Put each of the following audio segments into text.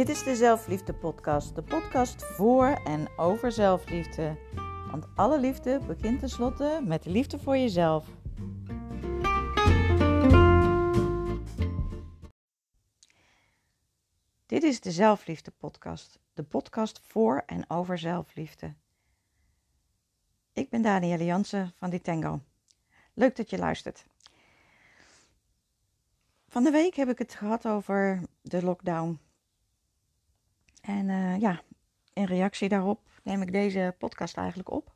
Dit is de Zelfliefde Podcast, de podcast voor en over zelfliefde. Want alle liefde begint tenslotte met de liefde voor jezelf. Dit is de Zelfliefde Podcast, de podcast voor en over zelfliefde. Ik ben Danielle Jansen van Tango. Leuk dat je luistert. Van de week heb ik het gehad over de lockdown. En uh, ja, in reactie daarop neem ik deze podcast eigenlijk op.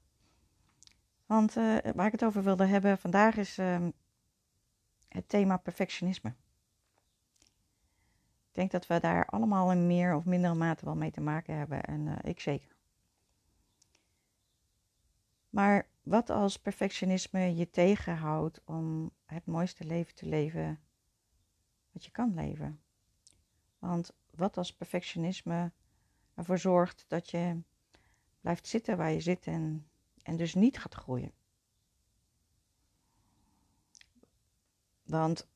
Want uh, waar ik het over wilde hebben vandaag is uh, het thema perfectionisme. Ik denk dat we daar allemaal in meer of mindere mate wel mee te maken hebben en uh, ik zeker. Maar wat als perfectionisme je tegenhoudt om het mooiste leven te leven wat je kan leven? Want wat als perfectionisme ervoor zorgt dat je blijft zitten waar je zit en, en dus niet gaat groeien? Want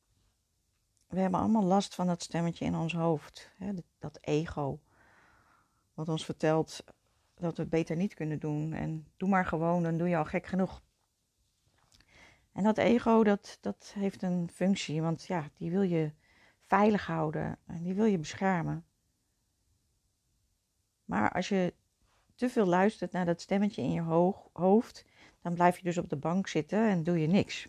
we hebben allemaal last van dat stemmetje in ons hoofd, hè, dat ego, wat ons vertelt dat we het beter niet kunnen doen. En doe maar gewoon, dan doe je al gek genoeg. En dat ego, dat, dat heeft een functie, want ja, die wil je veilig houden en die wil je beschermen. Maar als je te veel luistert naar dat stemmetje in je hoofd, dan blijf je dus op de bank zitten en doe je niks.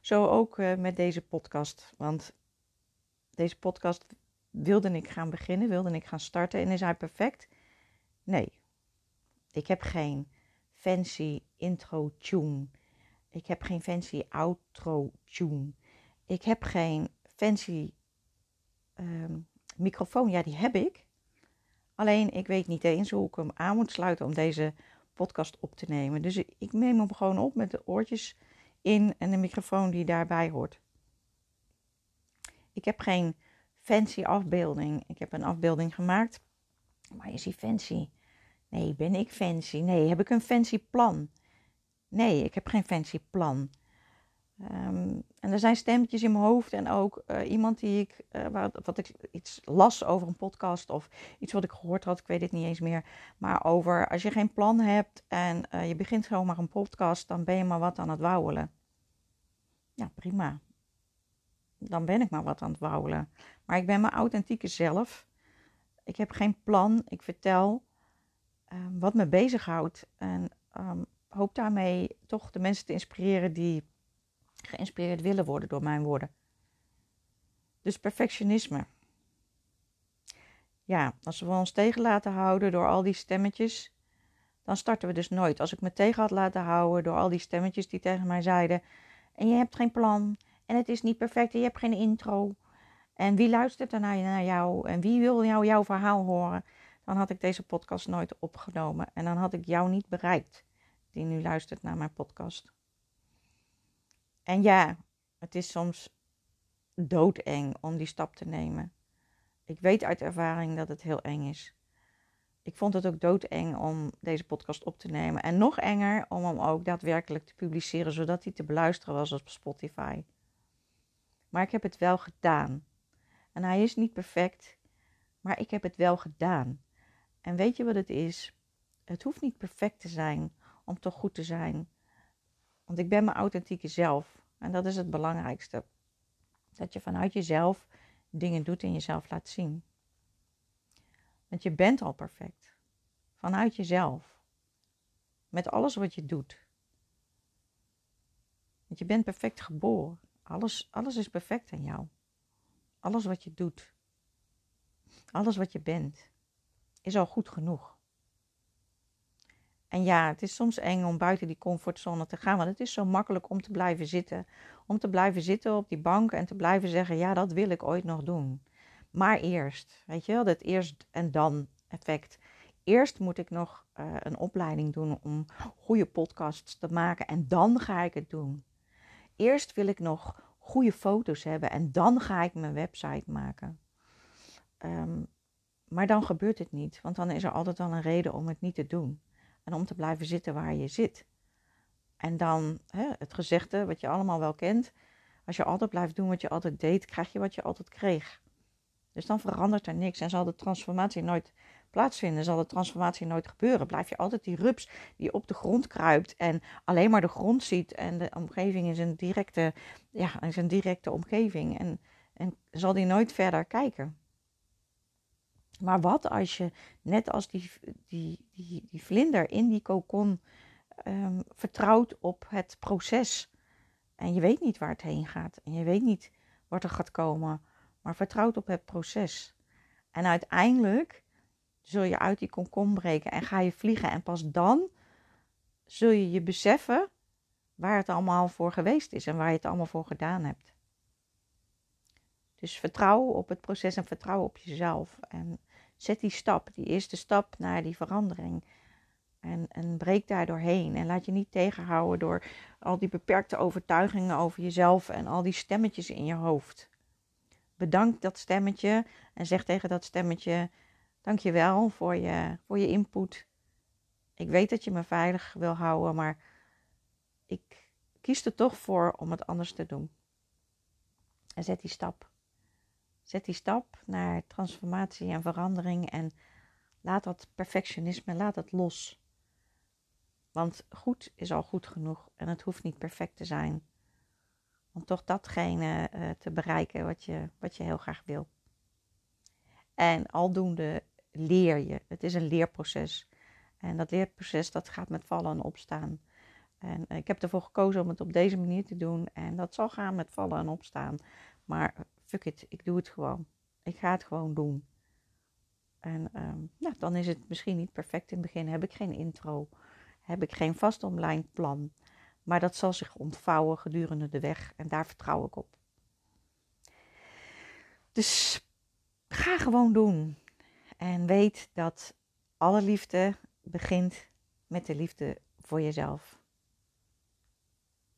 Zo ook uh, met deze podcast. Want deze podcast wilde ik gaan beginnen, wilde ik gaan starten. En is hij perfect? Nee. Ik heb geen fancy intro tune. Ik heb geen fancy outro tune. Ik heb geen fancy um, microfoon. Ja, die heb ik. Alleen ik weet niet eens hoe ik hem aan moet sluiten om deze podcast op te nemen. Dus ik neem hem gewoon op met de oortjes in en de microfoon die daarbij hoort. Ik heb geen fancy afbeelding. Ik heb een afbeelding gemaakt. Maar is hij fancy? Nee, ben ik fancy? Nee, heb ik een fancy plan? Nee, ik heb geen fancy plan. Um, en er zijn stemmetjes in mijn hoofd en ook uh, iemand die ik, uh, wat, wat, ik iets las over een podcast of iets wat ik gehoord had, ik weet het niet eens meer. Maar over als je geen plan hebt en uh, je begint gewoon maar een podcast, dan ben je maar wat aan het wauwelen. Ja, prima. Dan ben ik maar wat aan het wauwelen. Maar ik ben mijn authentieke zelf. Ik heb geen plan. Ik vertel ehm, wat me bezighoudt. En um, hoop daarmee toch de mensen te inspireren die geïnspireerd willen worden door mijn woorden. Dus perfectionisme. Ja, als we ons tegen laten houden door al die stemmetjes, dan starten we dus nooit. Als ik me tegen had laten houden door al die stemmetjes die tegen mij zeiden: En je hebt geen plan, en het is niet perfect, en je hebt geen intro. En wie luistert er naar jou? En wie wil jou jouw verhaal horen? Dan had ik deze podcast nooit opgenomen. En dan had ik jou niet bereikt, die nu luistert naar mijn podcast. En ja, het is soms doodeng om die stap te nemen. Ik weet uit ervaring dat het heel eng is. Ik vond het ook doodeng om deze podcast op te nemen. En nog enger om hem ook daadwerkelijk te publiceren, zodat hij te beluisteren was op Spotify. Maar ik heb het wel gedaan. En hij is niet perfect, maar ik heb het wel gedaan. En weet je wat het is? Het hoeft niet perfect te zijn om toch goed te zijn. Want ik ben mijn authentieke zelf. En dat is het belangrijkste. Dat je vanuit jezelf dingen doet en jezelf laat zien. Want je bent al perfect. Vanuit jezelf. Met alles wat je doet. Want je bent perfect geboren. Alles, alles is perfect aan jou. Alles wat je doet. Alles wat je bent. Is al goed genoeg. En ja, het is soms eng om buiten die comfortzone te gaan, want het is zo makkelijk om te blijven zitten. Om te blijven zitten op die bank en te blijven zeggen: ja, dat wil ik ooit nog doen. Maar eerst, weet je wel, dat eerst en dan effect. Eerst moet ik nog uh, een opleiding doen om goede podcasts te maken en dan ga ik het doen. Eerst wil ik nog goede foto's hebben en dan ga ik mijn website maken. Um, maar dan gebeurt het niet, want dan is er altijd al een reden om het niet te doen. En om te blijven zitten waar je zit. En dan hè, het gezegde, wat je allemaal wel kent. Als je altijd blijft doen wat je altijd deed, krijg je wat je altijd kreeg. Dus dan verandert er niks en zal de transformatie nooit plaatsvinden, zal de transformatie nooit gebeuren. Blijf je altijd die rups die op de grond kruipt en alleen maar de grond ziet en de omgeving is een directe, ja, is een directe omgeving en, en zal die nooit verder kijken. Maar wat als je, net als die, die, die, die vlinder in die kokon, um, vertrouwt op het proces. En je weet niet waar het heen gaat. En je weet niet wat er gaat komen. Maar vertrouwt op het proces. En uiteindelijk zul je uit die kokon breken en ga je vliegen. En pas dan zul je je beseffen waar het allemaal voor geweest is en waar je het allemaal voor gedaan hebt. Dus vertrouw op het proces en vertrouw op jezelf. En zet die stap, die eerste stap naar die verandering. En, en breek daar doorheen. En laat je niet tegenhouden door al die beperkte overtuigingen over jezelf en al die stemmetjes in je hoofd. Bedank dat stemmetje en zeg tegen dat stemmetje: Dankjewel voor je, voor je input. Ik weet dat je me veilig wil houden, maar ik kies er toch voor om het anders te doen. En zet die stap. Zet die stap naar transformatie en verandering en laat dat perfectionisme, laat het los. Want goed is al goed genoeg en het hoeft niet perfect te zijn. Om toch datgene uh, te bereiken wat je, wat je heel graag wil. En aldoende leer je. Het is een leerproces. En dat leerproces dat gaat met vallen en opstaan. En ik heb ervoor gekozen om het op deze manier te doen. En dat zal gaan met vallen en opstaan. Maar fuck it, ik doe het gewoon. Ik ga het gewoon doen. En um, dan is het misschien niet perfect in het begin. Heb ik geen intro. Heb ik geen vast online plan. Maar dat zal zich ontvouwen gedurende de weg. En daar vertrouw ik op. Dus ga gewoon doen. En weet dat alle liefde begint met de liefde voor jezelf.